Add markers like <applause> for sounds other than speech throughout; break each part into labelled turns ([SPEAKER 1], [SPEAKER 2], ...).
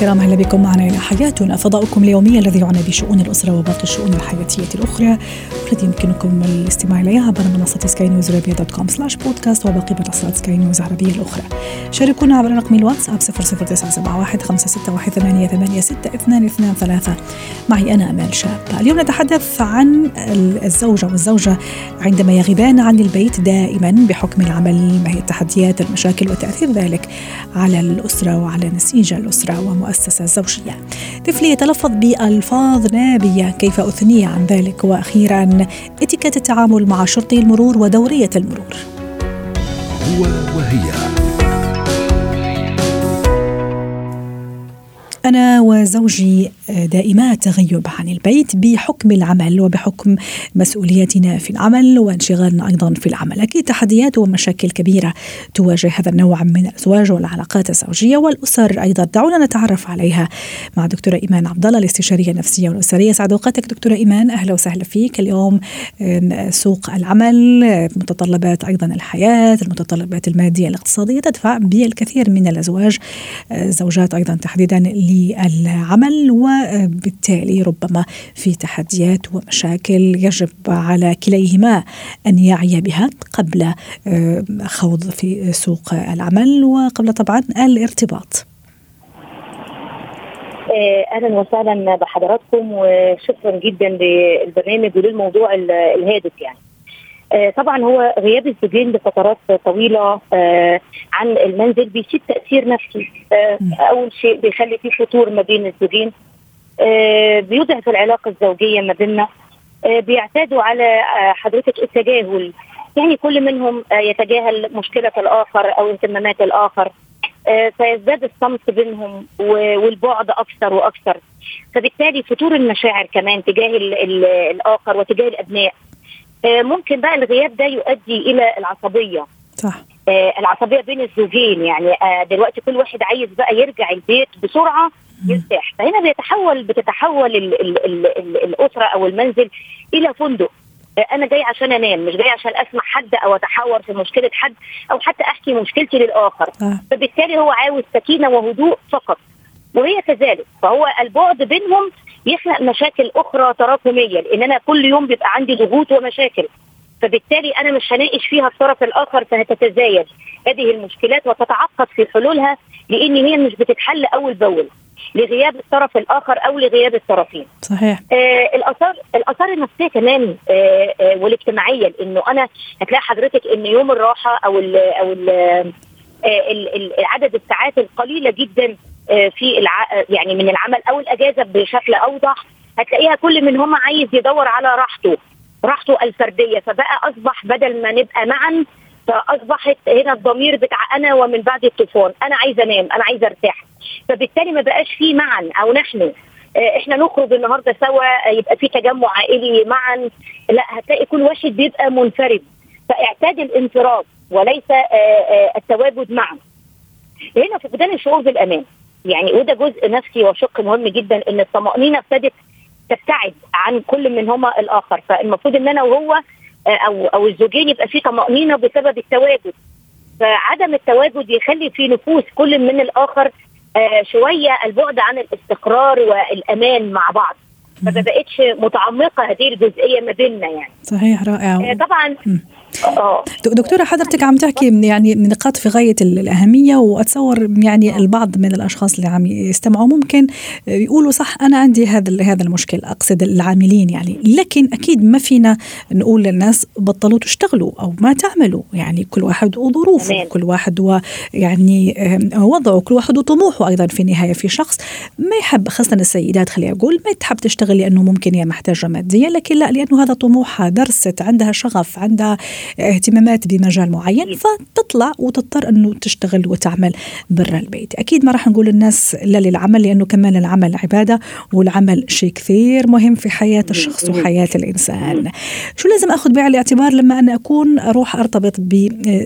[SPEAKER 1] الكرام أهلا بكم معنا إلى حياتنا فضاؤكم اليومي الذي يعنى بشؤون الأسرة وباقي الشؤون الحياتية الأخرى والذي يمكنكم الاستماع إليها عبر منصة سكاي نيوز عربيه dot com slash podcast وباقي منصات سكاي نيوز العربية الأخرى. شاركونا عبر رقم الواتساب 00971 561 886 معي أنا أمال شاب. اليوم نتحدث عن الزوجة والزوجة عندما يغيبان عن البيت دائما بحكم العمل ما هي التحديات المشاكل وتأثير ذلك على الأسرة وعلى نسيج الأسرة ومؤسسة زوجية. طفلي يتلفظ بألفاظ نابية. كيف أثني عن ذلك؟ وأخيرا اتكات التعامل مع شرطي المرور ودورية المرور. هو وهي. أنا وزوجي دائمات تغيب عن البيت بحكم العمل وبحكم مسؤولياتنا في العمل وانشغالنا أيضا في العمل. أكيد تحديات ومشاكل كبيرة تواجه هذا النوع من الأزواج والعلاقات الزوجية والأسر أيضا. دعونا نتعرف عليها مع دكتورة إيمان عبد الله الاستشارية النفسية والأسرية. سعد أوقاتك دكتورة إيمان. أهلا وسهلا فيك اليوم. سوق العمل متطلبات أيضا الحياة المتطلبات المادية الاقتصادية تدفع بالكثير من الأزواج. زوجات أيضا تحديدا للعمل وبالتالي ربما في تحديات ومشاكل يجب على كليهما أن يعي بها قبل آه، خوض في سوق العمل وقبل طبعا الارتباط.
[SPEAKER 2] آه، أهلا وسهلا بحضراتكم وشكرا جدا للبرنامج وللموضوع الهادف يعني. آه، طبعا هو غياب الزوجين لفترات طويلة آه، عن المنزل بيسيب تأثير نفسي. آه، أول شيء بيخلي في فتور ما بين الزوجين بيضعف العلاقة الزوجية ما بيننا. بيعتادوا على حضرتك التجاهل. يعني كل منهم يتجاهل مشكلة الآخر أو اهتمامات الآخر. فيزداد الصمت بينهم والبعد أكثر وأكثر. فبالتالي فتور المشاعر كمان تجاه الآخر وتجاه الأبناء. ممكن بقى الغياب ده يؤدي إلى العصبية.
[SPEAKER 1] صح.
[SPEAKER 2] آه العصبية بين الزوجين يعني آه دلوقتي كل واحد عايز بقى يرجع البيت بسرعة يرتاح. فهنا بيتحول بتتحول ال ال ال ال الأسرة أو المنزل إلى فندق. آه أنا جاي عشان أنام مش جاي عشان أسمع حد أو اتحاور في مشكلة حد أو حتى أحكي مشكلتي للآخر. آه. فبالتالي هو عاوز سكينة وهدوء فقط. وهي كذلك فهو البعد بينهم يخلق مشاكل أخرى تراكمية لأن أنا كل يوم بيبقى عندي ضغوط ومشاكل فبالتالي أنا مش هناقش فيها الطرف الآخر فهتتزايد هذه المشكلات وتتعقد في حلولها لأن هي مش بتتحل أول بأول لغياب الطرف الآخر أو لغياب الطرفين.
[SPEAKER 1] صحيح.
[SPEAKER 2] آه الآثار الآثار النفسية كمان آه آه والاجتماعية لأنه أنا هتلاقي حضرتك إن يوم الراحة أو ال أو ال آه عدد الساعات القليلة جدا في الع... يعني من العمل أو الأجازة بشكل أوضح هتلاقيها كل منهم عايز يدور على راحته راحته الفردية. فبقى أصبح بدل ما نبقى معا فأصبحت هنا الضمير بتاع أنا ومن بعد الطوفان. أنا عايزه أنام أنا عايزه أرتاح. فبالتالي ما بقاش في معا أو نحن. آه، إحنا نخرج النهارده سوا يبقى في تجمع عائلي معا. لا هتلاقي كل واحد بيبقى منفرد. فاعتاد الانفراد وليس آه، التواجد معا. هنا فقدان الشعور بالأمان. يعني وده جزء نفسي وشق مهم جدا إن الطمأنينة ابتدت تبتعد عن كل منهما الآخر. فالمفروض إن أنا وهو آه، أو أو الزوجين يبقى في طمأنينة بسبب التواجد. فعدم التواجد يخلي في نفوس كل من الآخر آه، شوية البعد عن الاستقرار والأمان مع بعض. فما بقتش متعمقة هذه الجزئية ما بيننا يعني.
[SPEAKER 1] صحيح رائع.
[SPEAKER 2] آه، طبعا
[SPEAKER 1] آه. دكتورة حضرتك عم تحكي يعني نقاط في غاية الأهمية وأتصور يعني البعض من الأشخاص اللي عم يستمعوا ممكن يقولوا صح أنا عندي هذا هذا المشكل أقصد العاملين يعني. لكن أكيد ما فينا نقول للناس بطلوا تشتغلوا أو ما تعملوا. يعني كل واحد وظروفه كل واحد ويعني وضعه كل واحد وطموحه أيضا في النهاية في شخص. ما يحب خاصة السيدات خليني أقول ما تحب تشتغل تشتغل لأنه ممكن هي محتاجة ماديا لكن لا لأنه هذا طموحها درست عندها شغف عندها اهتمامات بمجال معين فتطلع وتضطر إنه تشتغل وتعمل برا البيت. أكيد ما راح نقول الناس لا للعمل لأنه كمان العمل عبادة والعمل شيء كثير مهم في حياة الشخص وحياة الإنسان. شو لازم أخذ بعين الاعتبار لما أنا أكون أروح أرتبط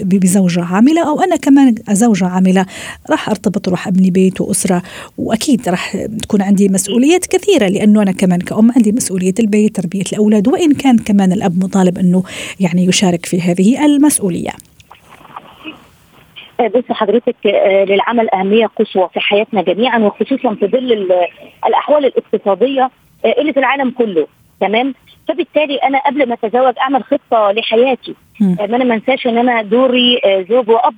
[SPEAKER 1] بزوجة عاملة أو أنا كمان زوجة عاملة راح أرتبط وراح أبني بيت وأسرة وأكيد راح تكون عندي مسؤوليات كثيرة لأنه أنا كمان كأم عندي مسؤولية البيت تربية الأولاد وإن كان كمان الأب مطالب إنه يعني يشارك في هذه المسؤولية.
[SPEAKER 2] آه، بص حضرتك آه، للعمل أهمية قصوى في حياتنا جميعا وخصوصا في ظل الأحوال الاقتصادية آه، اللي في العالم كله تمام؟ فبالتالي أنا قبل ما أتزوج أعمل خطة لحياتي. ما أنا ما أنساش إن أنا دوري زوج وأب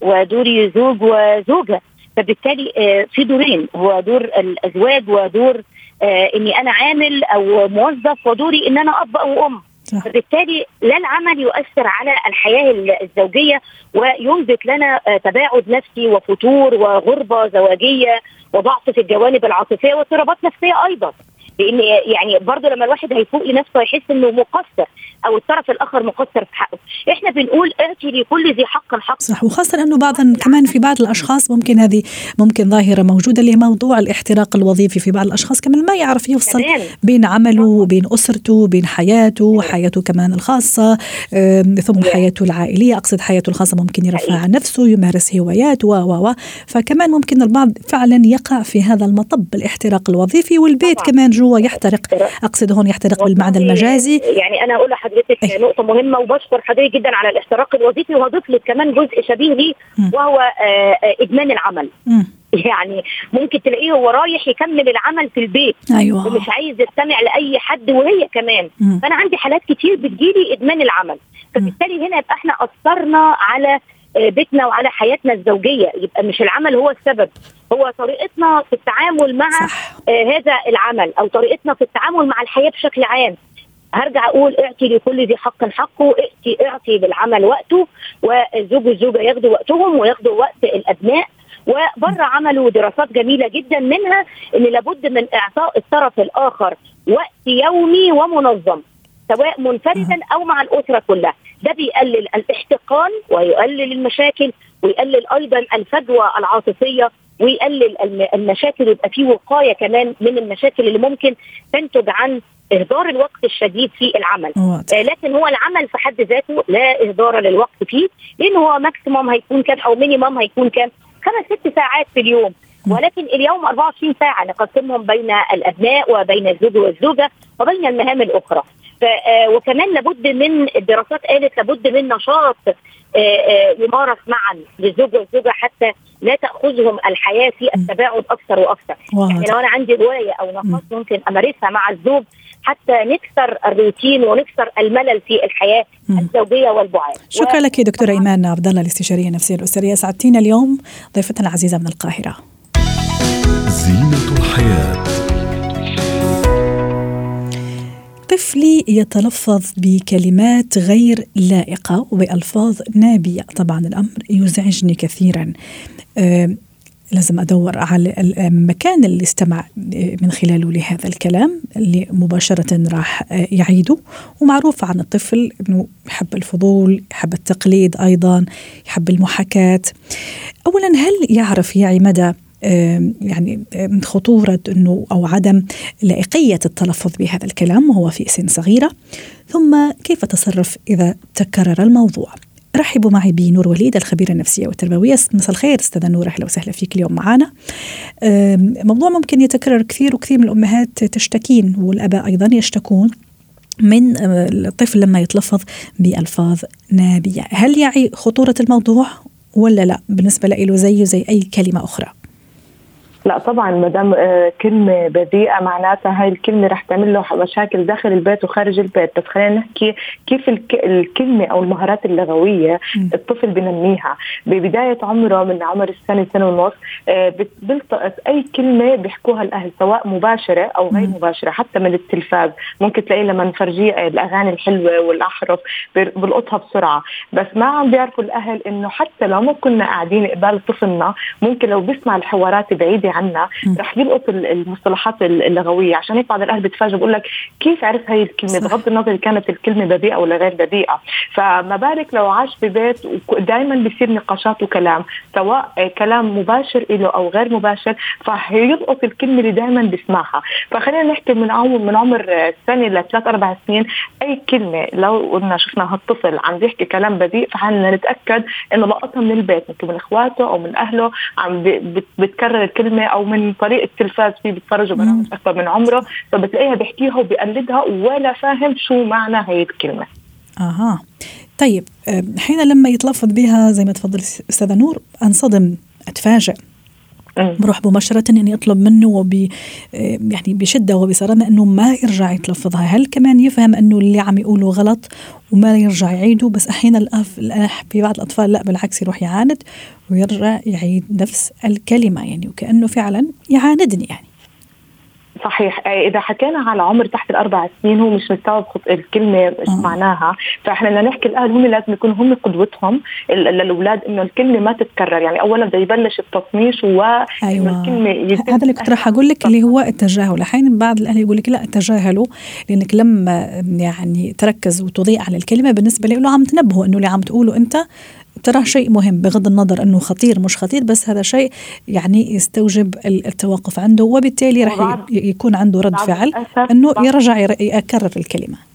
[SPEAKER 2] ودوري زوج وزوجة. فبالتالي في دورين هو دور الأزواج ودور إني أنا عامل أو موظف ودوري إن أنا أب أو أم. فبالتالي لا العمل يؤثر على الحياة الزوجية وينبت لنا تباعد نفسي وفتور وغربة زواجية وضعف في الجوانب العاطفية واضطرابات نفسية أيضا. لأن يعني برضه لما الواحد هيفوق لنفسه هيحس انه مقصر أو الطرف الآخر مقصر في حقه. إحنا بنقول اعطي لكل ذي حق حق.
[SPEAKER 1] صح وخاصة انه بعضا كمان في بعض الأشخاص ممكن هذه ممكن ظاهرة موجودة اللي موضوع الاحتراق الوظيفي في بعض الأشخاص كمان ما يعرف يفصل بين عمله وبين أسرته وبين حياته وحياته كمان الخاصة ثم حياته العائلية أقصد حياته الخاصة ممكن يرفع عن نفسه يمارس هوايات و و فكمان ممكن البعض فعلا يقع في هذا المطب الاحتراق الوظيفي والبيت كمان جوا يحترق أقصد هون يحترق بالمعنى المجازي
[SPEAKER 2] يعني أنا أقول لحضرتك أيه. نقطة مهمة وبشكر حضرتك جدا على الاحتراق الوظيفي وهضيف لك كمان جزء شبيه ليه وهو آه, آه، إدمان العمل م. <laughs> يعني ممكن تلاقيه هو رايح يكمل العمل في البيت
[SPEAKER 1] أيوة.
[SPEAKER 2] ومش عايز يستمع لأي حد وهي كمان م. فأنا عندي حالات كتير بتجيلي إدمان العمل فبالتالي هنا يبقى إحنا أثرنا على بيتنا وعلى حياتنا الزوجية. يبقى مش العمل هو السبب هو طريقتنا في التعامل مع صح. آه هذا العمل أو طريقتنا في التعامل مع الحياة بشكل عام. هرجع أقول اعطي لكل ذي حق حقه اعطي اعطي بالعمل وقته والزوج والزوجه ياخدوا وقتهم وياخدوا وقت الأبناء. وبره عملوا دراسات جميلة جدا منها إن لابد من إعطاء الطرف الآخر وقت يومي ومنظم سواء منفردا أو مع الأسرة كلها. ده بيقلل الاحتقان ويقلل المشاكل ويقلل أيضا الفجوة العاطفية ويقلل المشاكل ويبقى فيه وقاية كمان من المشاكل اللي ممكن تنتج عن إهدار الوقت الشديد في العمل. آه لكن هو العمل في حد ذاته لا إهدار للوقت فيه لأن هو maximum هيكون كام أو minimum هيكون كام؟ خمس ست ساعات في اليوم. ولكن اليوم 24 ساعة نقسمهم بين الأبناء وبين الزوج والزوجة وبين المهام الأخرى. آه، وكمان لابد من الدراسات قالت لابد من نشاط آه، آه، يمارس معا للزوج والزوجه حتى لا تأخذهم الحياة في التباعد أكثر وأكثر. يعني لو أنا عندي هواية أو نشاط ممكن أمارسها مع الزوج حتى نكسر الروتين ونكسر الملل في الحياة الزوجية والبعاد.
[SPEAKER 1] شكرا و... لك يا دكتورة إيمان عبد الله الاستشارية النفسية الأسرية. سعدتينا اليوم ضيفتنا العزيزة من القاهرة. زينة الحياة. طفلي يتلفظ بكلمات غير لائقة وبألفاظ نابية. طبعا الأمر يزعجني كثيرا. أه لازم أدور على المكان اللي استمع من خلاله لهذا الكلام اللي مباشرة راح يعيده. ومعروف عن الطفل أنه يحب الفضول يحب التقليد أيضا يحب المحاكاة. أولا هل يعرف يعي مدى يعني من خطورة أنه أو عدم لائقية التلفظ بهذا الكلام وهو في سن صغيرة. ثم كيف تصرف إذا تكرر الموضوع؟ رحبوا معي بنور وليد الخبيرة النفسية والتربوية. مساء الخير أستاذة نور أهلا وسهلا فيك اليوم معنا. موضوع ممكن يتكرر كثير وكثير من الأمهات تشتكين والأباء أيضا يشتكون من الطفل لما يتلفظ بألفاظ نابية. هل يعي خطورة الموضوع ولا لا؟ بالنسبة له زيه زي أي كلمة أخرى.
[SPEAKER 3] لا طبعا ما دام آه، كلمة بذيئة معناتها هاي الكلمة رح تعمل له مشاكل داخل البيت وخارج البيت. بس خلينا نحكي كيف الكلمة أو المهارات اللغوية الطفل بنميها. ببداية عمره من عمر السنة سنة ونص آه، بيلتقط أي كلمة بيحكوها الأهل سواء مباشرة أو غير مباشرة حتى من التلفاز. ممكن تلاقيه لما نفرجيه آه، الأغاني الحلوة والأحرف بلقطها بسرعة. بس ما عم بيعرفوا الأهل إنه حتى لو ما كنا قاعدين قبال طفلنا ممكن لو بيسمع الحوارات بعيدة عنها رح يلقط المصطلحات اللغوية. عشان هيك بعض الأهل بتفاجئ بقول لك كيف عرف هي الكلمة؟ بغض النظر كانت الكلمة بذيئة ولا غير بذيئة. فما بالك لو عاش في بيت ودائما بيصير نقاشات وكلام سواء كلام مباشر له أو غير مباشر فهيلقط الكلمة اللي دائما بيسمعها. فخلينا نحكي من عمر من عمر سنه لثلاث أربع سنين أي كلمة لو قلنا شفنا هالطفل عم بيحكي كلام بذيء فحنا نتأكد إنه لقطها من البيت ممكن من إخواته أو من أهله عم بتكرر الكلمة أو من طريق التلفاز فيه بيتفرجوا برامج أكثر من عمره فبتلاقيها بيحكيها وبيقلدها ولا فاهم شو معنى هي الكلمة.
[SPEAKER 1] أها. طيب حين لما يتلفظ بها زي ما تفضل أستاذة نور أنصدم أتفاجئ. بروح مباشرة إني أطلب منه وب يعني بشدة وبصرامة إنه ما يرجع يتلفظها، هل كمان يفهم إنه اللي عم يقوله غلط وما يرجع يعيده؟ بس أحيانا الأف في بعض الأطفال لا بالعكس يروح يعاند ويرجع يعيد نفس الكلمة يعني وكأنه فعلا يعاندني يعني.
[SPEAKER 3] صحيح. آه، إذا حكينا على عمر تحت الأربع سنين هو مش مستوعب الكلمة إيش معناها. فإحنا بدنا نحكي الأهل هم لازم يكونوا هم قدوتهم للأولاد إنه الكلمة ما تتكرر. يعني اولا بده يبلش التصميش و
[SPEAKER 1] أيوة. الكلمة هذا اللي كنت راح أقول لك اللي هو التجاهل. أحيانا بعض الأهل يقول لك لا تجاهلوا لأنك لما يعني تركز وتضيء على الكلمة. بالنسبة له عم تنبهه إنه اللي عم تقوله أنت تراه شيء مهم بغض النظر أنه خطير مش خطير بس هذا شيء يعني يستوجب التوقف عنده وبالتالي راح يكون عنده رد فعل أنه يرجع يكرر الكلمة.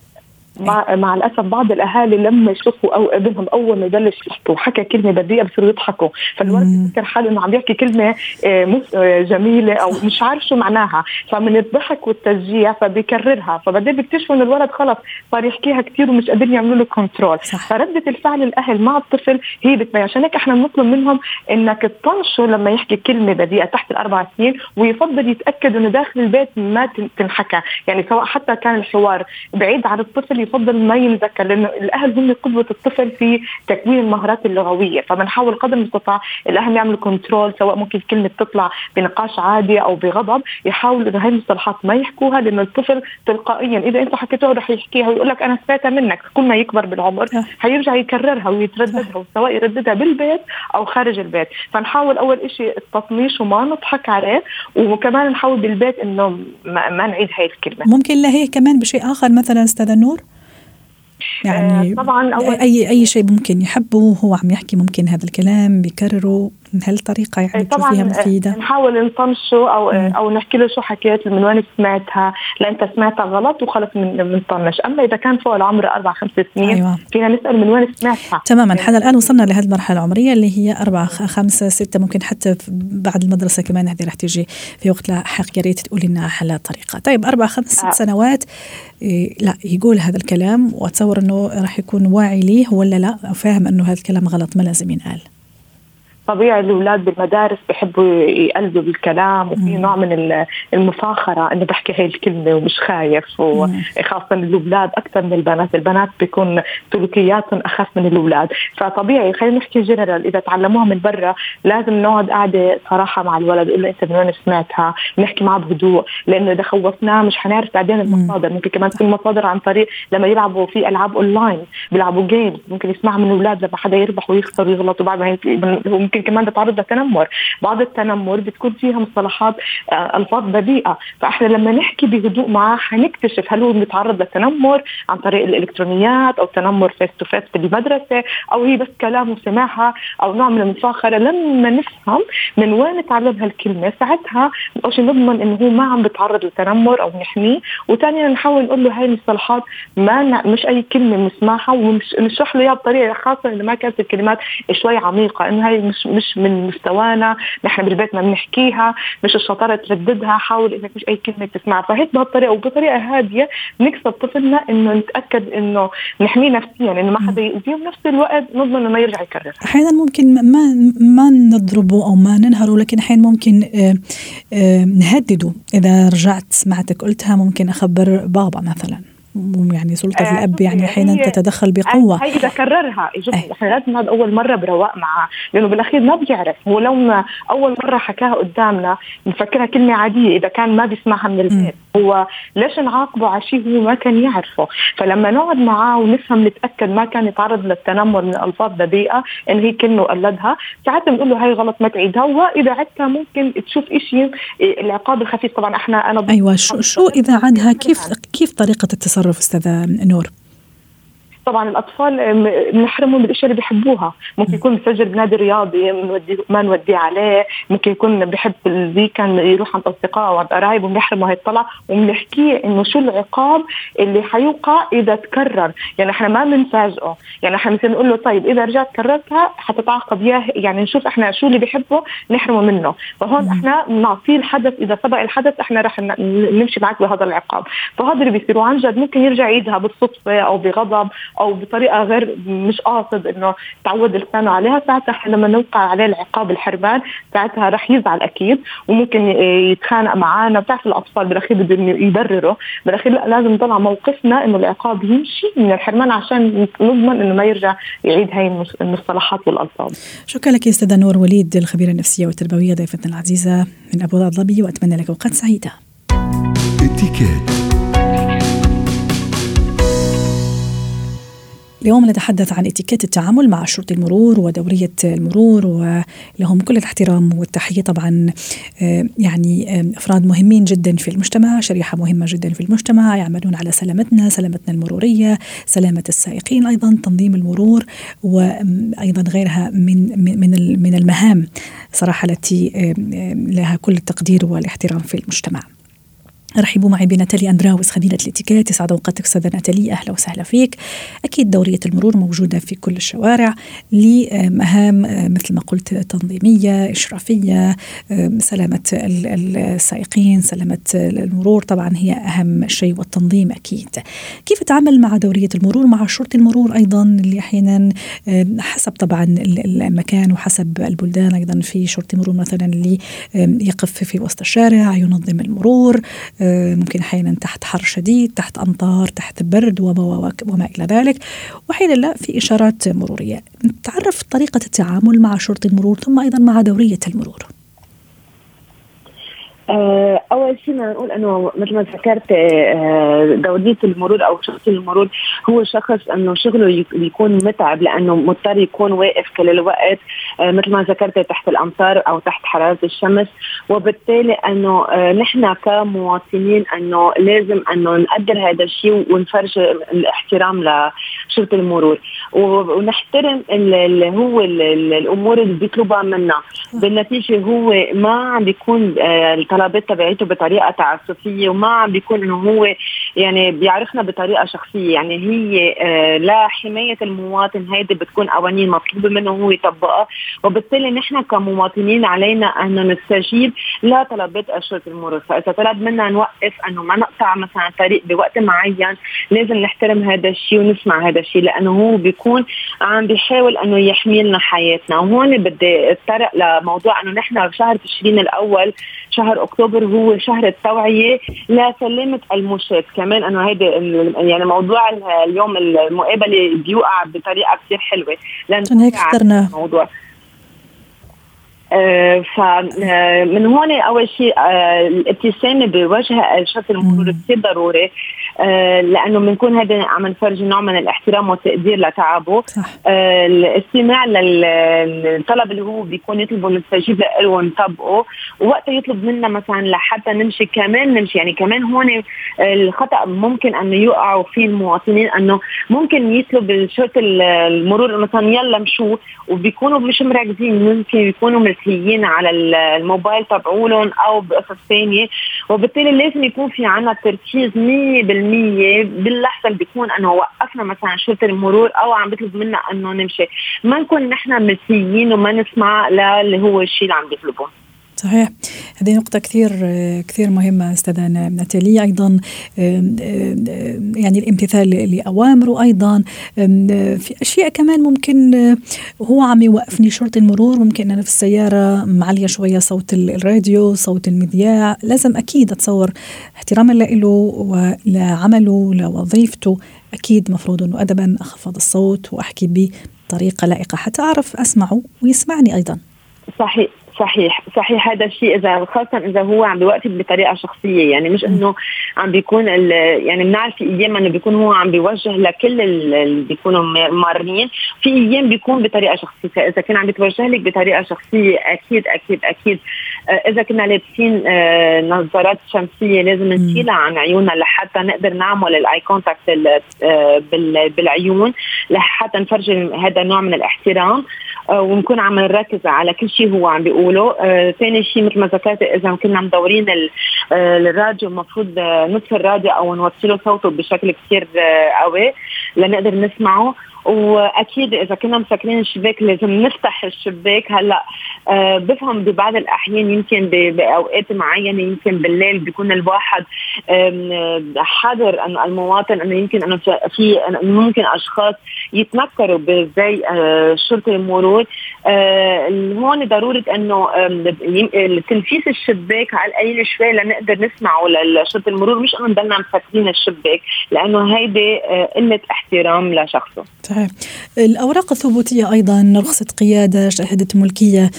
[SPEAKER 3] مع, مع الأسف بعض الأهالي لما يشوفوا أو ابنهم أول ما يبلش يحكي وحكى كلمة بذيئه بصيروا يضحكوا. فالولد بفكر حاله إنه عم يحكي كلمة آه، آه، جميلة أو مش عارف شو معناها. فمن الضحك والتشجيع فبيكررها. فبعدين بيكتشفوا ان الولد خلص صار يحكيها كثير ومش قادرين يعملوا له كنترول فردة الفعل الأهل مع الطفل هي بتبين. عشان هيك إحنا بنطلب منهم إنك تطنشه لما يحكي كلمة بذيئه تحت الأربع سنين ويفضل يتاكد إنه داخل البيت ما تنحكى. يعني سواء حتى كان الحوار بعيد عن الطفل يفضل ما ينذكر لأنه الأهل هم قدوة الطفل في تكوين المهارات اللغوية. فبنحاول قدر المستطاع الاهل يعملوا كنترول سواء ممكن كلمة تطلع بنقاش عادي أو بغضب يحاولوا إنه هاي المصطلحات ما يحكوها لأنه الطفل تلقائيا إذا أنت حكيته رح يحكيها ويقول لك أنا سمعتها منك كل ما يكبر بالعمر حيرجع يكررها ويترددها سواء يرددها بالبيت أو خارج البيت. فنحاول أول شيء التطنيش وما نضحك عليه وكمان نحاول بالبيت إنه ما, ما نعيد هاي الكلمة.
[SPEAKER 1] ممكن لهي كمان بشيء آخر مثلا أستاذ نور؟ يعني آه، طبعا أول اي أي شيء ممكن يحبه وهو عم يحكي ممكن هذا الكلام بيكرره. هالطريقة يعني
[SPEAKER 3] طبعا
[SPEAKER 1] فيها مفيدة؟
[SPEAKER 3] نحاول نطنشه أو مم. أو نحكي له شو حكيت من وين سمعتها لا أنت سمعتها غلط وخلص بنطنش أما إذا كان فوق العمر أربع خمس سنين أيوة. فينا نسأل من وين سمعتها.
[SPEAKER 1] تماما. يعني حنا الآن وصلنا لهذه المرحلة العمرية اللي هي أربعة خمسة ستة ممكن حتى بعد المدرسة كمان هذه رح تيجي في وقت لاحق يا ريت تقولي لنا على طريقة. طيب أربع خمس ست آه. سنوات إيه لا يقول هذا الكلام واتصور إنه راح يكون واعي ليه ولا لا فاهم إنه هذا الكلام غلط ما لازم ينقال.
[SPEAKER 3] طبيعي الأولاد بالمدارس بحبوا يقلدوا بالكلام وفي نوع من المفاخرة إنه بحكي هاي الكلمة ومش خايف وخاصه الأولاد أكثر من البنات، البنات بيكون سلوكياتهم أخف من الأولاد، فطبيعي خلينا نحكي جنرال إذا تعلموها من برا لازم نقعد قاعدة صراحة مع الولد نقول له إنت من وين سمعتها؟ نحكي معه بهدوء لأنه إذا خوفناه مش حنعرف بعدين المصادر، ممكن كمان تكون مصادر عن طريق لما يلعبوا في ألعاب اونلاين، بيلعبوا games ممكن يسمعها من الأولاد لما حدا يربح ويخسر ويغلط وبعد ما ممكن كمان تتعرض لتنمر. بعض التنمر بتكون فيها مصطلحات آه، ألفاظ بذيئة. فإحنا لما نحكي بهدوء معاه حنكتشف هل هو بيتعرض لتنمر عن طريق الإلكترونيات أو تنمر face to face في المدرسة أو هي بس كلام وسمعها أو نوع من المفاخرة. لما نفهم من وين تعلم هالكلمة ساعتها اول شيء نضمن إنه هو ما عم بيتعرض لتنمر أو نحميه. وثانيا نحاول نقول له هاي المصطلحات ما مش أي كلمة بنسمعها ونشرح له اياها بطريقه خاصة انه ما كانت الكلمات شوي عميقة إنه هاي مش مش من مستوانا نحن بالبيت ما بنحكيها مش الشطارة ترددها حاول إنك مش أي كلمة تسمعها. فهيك بهالطريقة وبطريقة هادية نكسب طفلنا إنه نتأكد إنه نحميه نفسيا إنه ما حدا يأذيه وبنفس الوقت نضمن إنه ما يرجع يكرر
[SPEAKER 1] أحيانا ممكن ما ما نضربه أو ما ننهره لكن أحيانا ممكن آه، آه، نهدده. إذا رجعت سمعتك قلتها ممكن أخبر بابا مثلا. يعني سلطة آه الأب يعني أحيانا تتدخل بقوة.
[SPEAKER 3] هي اذا كررها إحنا لازم هذا أول مرة برواق معاه لأنه بالأخير ما بيعرف. هو لو ما أول مرة حكاها قدامنا بنفكرها كلمة عادية إذا كان ما بيسمعها من البيت. هو ليش نعاقبه على شيء هو ما كان يعرفه؟ فلما نقعد معاه ونفهم نتأكد ما كان يتعرض للتنمر من ألفاظ بذيئه إن هي كلمة وقلدها ساعات بنقول له هاي غلط ما تعيدها. واذا عدتها ممكن تشوف شيء العقاب الخفيف. طبعا إحنا
[SPEAKER 1] أنا أيوه شو شو إذا عادها كيف كيف طريقة التصرف أستاذة نور؟
[SPEAKER 3] طبعا الأطفال بنحرمهم من الاشياء اللي بيحبوها. ممكن يكون مسجل بنادي رياضي ما نوديه عليه. ممكن يكون بحب الويكند يروح عند أصدقائه وعند قرايبه بنحرمه الطلعه وبنحكيه إنه شو العقاب اللي حيوقع إذا تكرر. يعني إحنا ما بنفاجئه. يعني إحنا مثل نقول له طيب إذا رجعت كررتها حتتعاقب ياه يعني نشوف إحنا شو اللي بيحبه نحرمه منه. فهون إحنا بنعطيه الحدث إذا سبق الحدث إحنا رح نمشي معك بهذا العقاب. فهذا اللي بيصير. وعن جد ممكن يرجع يعيدها بالصدفة أو بغضب أو بطريقة غير مش قاصد إنه تعود لسانه عليها ساعتها لما نوقع عليه العقاب الحرمان ساعتها رح يزعل أكيد وممكن يتخانق معنا بتعرف الأطفال بالاخير بدهم يبرروا بالاخير لا لازم نطلع موقفنا إنه العقاب يمشي من الحرمان عشان نضمن إنه ما يرجع يعيد هاي المصطلحات والألفاظ.
[SPEAKER 1] شكرا لك يا أستاذة نور وليد الخبيرة النفسية والتربوية ضيفتنا العزيزة من أبو ظبي وأتمنى لك أوقات سعيدة. اليوم نتحدث عن اتيكيت التعامل مع شرطي المرور ودورية المرور ولهم كل الاحترام والتحية طبعا آه، يعني أفراد مهمين جدا في المجتمع شريحة مهمة جدا في المجتمع يعملون على سلامتنا سلامتنا المرورية سلامة السائقين أيضا تنظيم المرور وأيضا غيرها من من من المهام. صراحة التي لها كل التقدير والاحترام في المجتمع. رحبوا معي بناتالي اندراوس خبيره الإتيكيت. يسعد أوقاتك أستاذة ناتالي. أهلا وسهلا فيك. أكيد دورية المرور موجودة في كل الشوارع لمهام مثل ما قلت تنظيمية إشرافية سلامة السائقين سلامة المرور. طبعا هي أهم شيء والتنظيم أكيد. كيف أتعامل مع دورية المرور؟ مع شرطي المرور أيضا اللي أحيانا حسب طبعا المكان وحسب البلدان. أيضا في شرطي مرور مثلا اللي يقف في وسط الشارع ينظم المرور آه، ممكن أحيانا تحت حر شديد تحت أمطار تحت برد وما وما إلى ذلك. وأحيانا لا في إشارات مرورية. تعرف طريقة التعامل مع شرطي المرور ثم أيضا مع دورية المرور.
[SPEAKER 4] آه، أول شيء بدنا نقول إنه مثل ما ذكرت آه، دوريه المرور أو شخص المرور هو شخص إنه شغله يكون متعب لأنه مضطر يكون واقف كل الوقت آه، مثل ما ذكرت تحت الأمطار أو تحت حرارة الشمس. وبالتالي إنه نحن كمواطنين إنه لازم إنه نقدر هذا الشيء ونفرج الاحترام لشرطه المرور. ونحترم اللي هو الأمور اللي بيطلبها منا. بالنتيجة هو ما عم بيكون الطلبات تبعيته بطريقة تعسفيه وما عم بيكون إنه هو يعني بيعرفنا بطريقة شخصية. يعني هي آه لحمايه المواطن هيدي بتكون قوانين مطلوبة منه هو يطبقها. وبالتالي نحن كمواطنين علينا انه نستجيب لطلبات اشرطه المرور. فإذا طلب منا نوقف أنه ما نقطع مثلا طريق بوقت معين لازم نحترم هذا الشيء ونسمع هذا الشيء لأنه هو بيكون عم بيحاول إنه يحمي لنا حياتنا. وهون بدي أتطرق لموضوع إنه نحن بشهر تشرين الأول شهر أكتوبر هو شهر التوعية لسلامة المشاة. كمان إنه هيدي يعني موضوع اليوم المقابلة بيوقع بطريقة كثير حلوة.
[SPEAKER 1] لأنه هيك اخترناه الموضوع.
[SPEAKER 4] آه، فمن هون أول شيء آه، الابتسامة بوجه الشخص المرور كثير ضروري. آه، لأنه بنكون هذا عم نفرج نوع من الاحترام والتقدير لتعبه. صح. الاستماع للطلب اللي هو بيكون يطلبه نستجيب له ونطبقه. ووقتها يطلب منا مثلا لحتى نمشي كمان نمشي. يعني كمان هون الخطأ ممكن انه يوقعوا فيه المواطنين أنه ممكن يطلب الشرطة المرور مثلا يلا مشوا وبيكونوا مش مركزين. ممكن يكونوا ملهيين على الموبايل تبعولهم أو بقصص ثانية. وبالتالي لازم يكون في عنا تركيز 100% باللحظه اللي بيكون أنه وقفنا مثلا شرطة المرور أو عم بيطلب منا أنه نمشي. ما نكون نحن ملهيين وما نسمع للي هو الشيء اللي عم بيطلبه.
[SPEAKER 1] صحيح. هذه نقطة كثير كثير مهمة أستاذة ناتالي. أيضا يعني الامتثال لأوامر وأيضا في أشياء كمان ممكن هو عم يوقفني شرطي المرور. ممكن أنا في السيارة معلية شوية صوت الراديو صوت المذياع. لازم أكيد أتصور احتراما له ولعمله لوظيفته. أكيد مفروض أنه أدبا أخفض الصوت وأحكي بطريقة لائقة حتى أعرف أسمعه ويسمعني أيضا.
[SPEAKER 4] صحيح. صحيح. صحيح هذا الشيء إذا خاصة إذا هو عم بيوقف بطريقة شخصية. يعني مش إنه عم بيكون يعني بنعرف في أيام إنه بيكون هو عم بيوجه لكل اللي بيكونوا مارين. في أيام بيكون بطريقة شخصية. إذا كان عم بيتوجه لك بطريقة شخصية أكيد أكيد أكيد. آه، إذا كنا لابسين آه، نظارات شمسية لازم نشيلها عن عيوننا لحتى نقدر نعمل ال eye contact آه، بالعيون لحتى نفرجي هذا النوع من الاحترام. ونكون عم نركز على كل شيء هو عم بيقوله. ثاني شيء مثل ما ذكرت إذا كنا مدورين الراديو المفروض نصفي الراديو أو نوطي له صوته بشكل كثير قوي لنقدر نسمعه. وأكيد إذا كنا مسكرين الشباك لازم نفتح الشباك. هلأ أه بفهم ببعض الأحيان يمكن بأوقات معينة يمكن بالليل بيكون الواحد حذر إنه المواطن إنه يمكن إنه في ممكن أشخاص يتنكروا بزي أه شرطة المرور. أه هون ضرورة إنه تنفيس الشباك على القليل شوي لنقدر نسمعه لشرطة المرور. مش إنه نضلنا مسكرين الشباك لأنه هيدي آه، قلة احترام لشخصه.
[SPEAKER 1] صحيح الأوراق الثبوتية أيضا رخصة قيادة شهادة ملكية.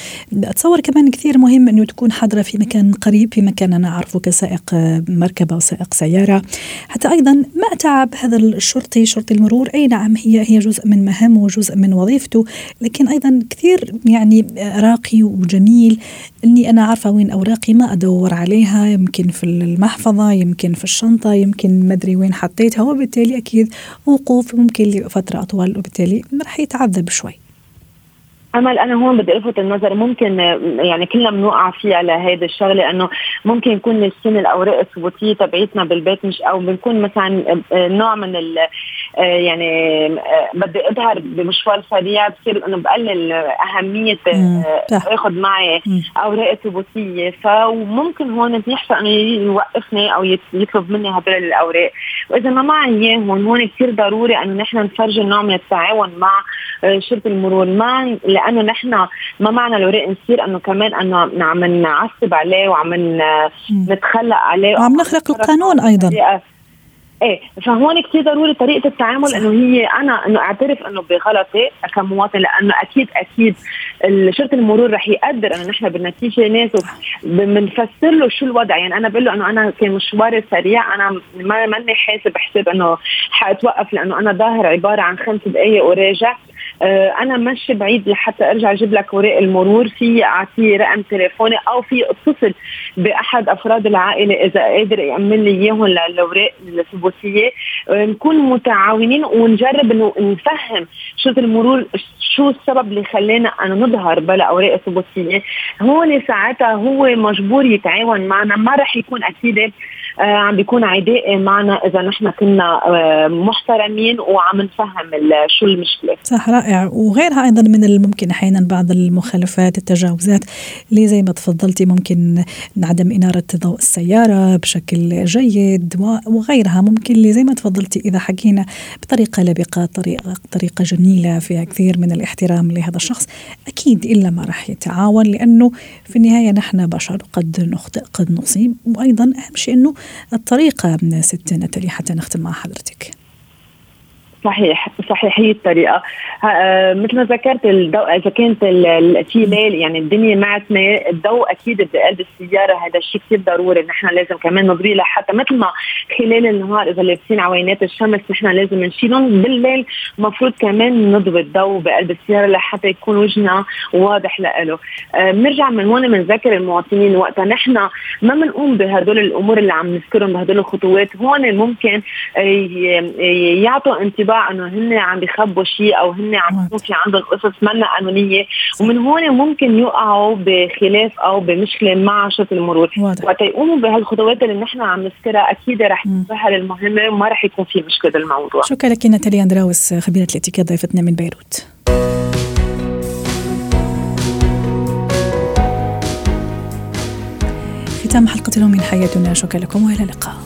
[SPEAKER 1] أتصور كمان كثير مهم أنه تكون حاضرة في مكان قريب في مكان أنا أعرفه كسائق مركبة وسائق سيارة. حتى أيضا ما أتعب هذا الشرطي شرطي المرور؟ أي نعم هي هي جزء من مهامه وجزء من وظيفته. لكن أيضا كثير يعني راقي وجميل. أني أنا عارفة وين أوراقي ما أدور عليها. يمكن في المحفظة يمكن في الشنطة يمكن ما أدري وين حطيتها. وبالتالي أكيد وقوف ممكن لفترة أطول. اطول وبالتالي راح يتعذب شوي.
[SPEAKER 4] أمل أنا هون بدي ألفت النظر ممكن يعني كلنا بنوقع فيه على هيدي الشغلة إنه ممكن يكون ناسيين الأوراق الثبوتية تبعيتنا بالبيت مش أو بنكون مثلا نوع من يعني بدي أظهر بمشوار سريع بصير إنه بقلل أهمية اخذ معي أوراق ثبوتية. فممكن هون يحصل إنه يوقفني أو يطلب مني هدول الأوراق. وإذا ما معي اياهم هون كثير ضروري إنه نحن نفرجي نوع من التعاون مع شرطة المرور. ما لأنه نحن ما معنا الأوراق نصير إنه كمان إنه عم نعصب عليه وعم نتخلق عليه.
[SPEAKER 1] وعم نخرق القانون أيضا.
[SPEAKER 4] إيه فهون كثير ضروري طريقة التعامل إنه هي أنا إنه أعترف إنه بغلطي كمواطن لأنه أكيد أكيد شرطة المرور رح يقدر إنه نحن بالنتيجة ناس بنفسر له شو الوضع. يعني أنا بقول له إنه أنا كان مشواري سريع أنا ما ماني حاسب حساب إنه حأتوقف لأنه أنا ظاهر عبارة عن خمس دقائق وراجع. أنا ماشي بعيد لحتى أرجع أجيب لك اوراق المرور. في اعطيه رقم تليفوني أو في اتصل بأحد أفراد العائلة إذا قادر يامن لي إياهم الاوراق الثبوتيه آه، نكون متعاونين ونجرب إنه نفهم شرطه المرور شو السبب اللي خلانا أنا نظهر بلا أوراق ثبوتية. هون ساعتها هو مجبور يتعاون معنا ما رح يكون أكيد آه، عم بيكون عداء معنا إذا نحن كنا آه، محترمين وعم نفهم شو المشكلة.
[SPEAKER 1] صح رائع. وغيرها أيضا من الممكن أحيانا بعض المخالفات التجاوزات. اللي زي ما تفضلتي ممكن عدم إنارة ضوء السيارة بشكل جيد وغيرها. ممكن اللي زي ما تفضلتي إذا حكينا بطريقة لبقة طريقه طريقة جميلة فيها كثير من الاحترام لهذا الشخص أكيد إلا ما راح يتعاون لأنه في النهاية نحن بشر قد نخطئ قد نصيب. وأيضا أهم شيء إنه الطريقة ست نتالي حتى نختم مع حضرتك.
[SPEAKER 4] صحيح صحيح هي الطريقة آه مثل ما ذكرت الضوء إذا كانت في ليل يعني الدنيا معتمه الضوء أكيد بقلب السيارة هذا الشيء كثير ضروري. نحن لازم كمان نضوي لحتى مثل ما خلال النهار إذا لابسين عوينات الشمس نحن لازم نشيلهم. بالليل المفروض كمان نضوي الضوء بقلب السيارة لحتى يكون وجهنا واضح له آه بنرجع من هون بنذكر المواطنين وقتها. نحن ما بنقوم بهدول الأمور اللي عم نذكرهم بهدول الخطوات. هون ممكن آه، يعطوا انتباه انه هن عم بيخبوا شيء أو هن عم يكون في عندهم قصص منا قانونية ومن هون ممكن يوقعوا بخلاف أو بمشكلة مع شرطة المرور. وقت يقوموا بهالخطوات اللي نحن عم نذكرها أكيد رح تسهل المهمة وما رح يكون في مشكلة بالموضوع.
[SPEAKER 1] شكرا لك ناتاليا أندراوس خبيرة الاتيكيت ضيفتنا من بيروت. ختام حلقة اليوم من حياتنا. شكرا لكم وإلى اللقاء.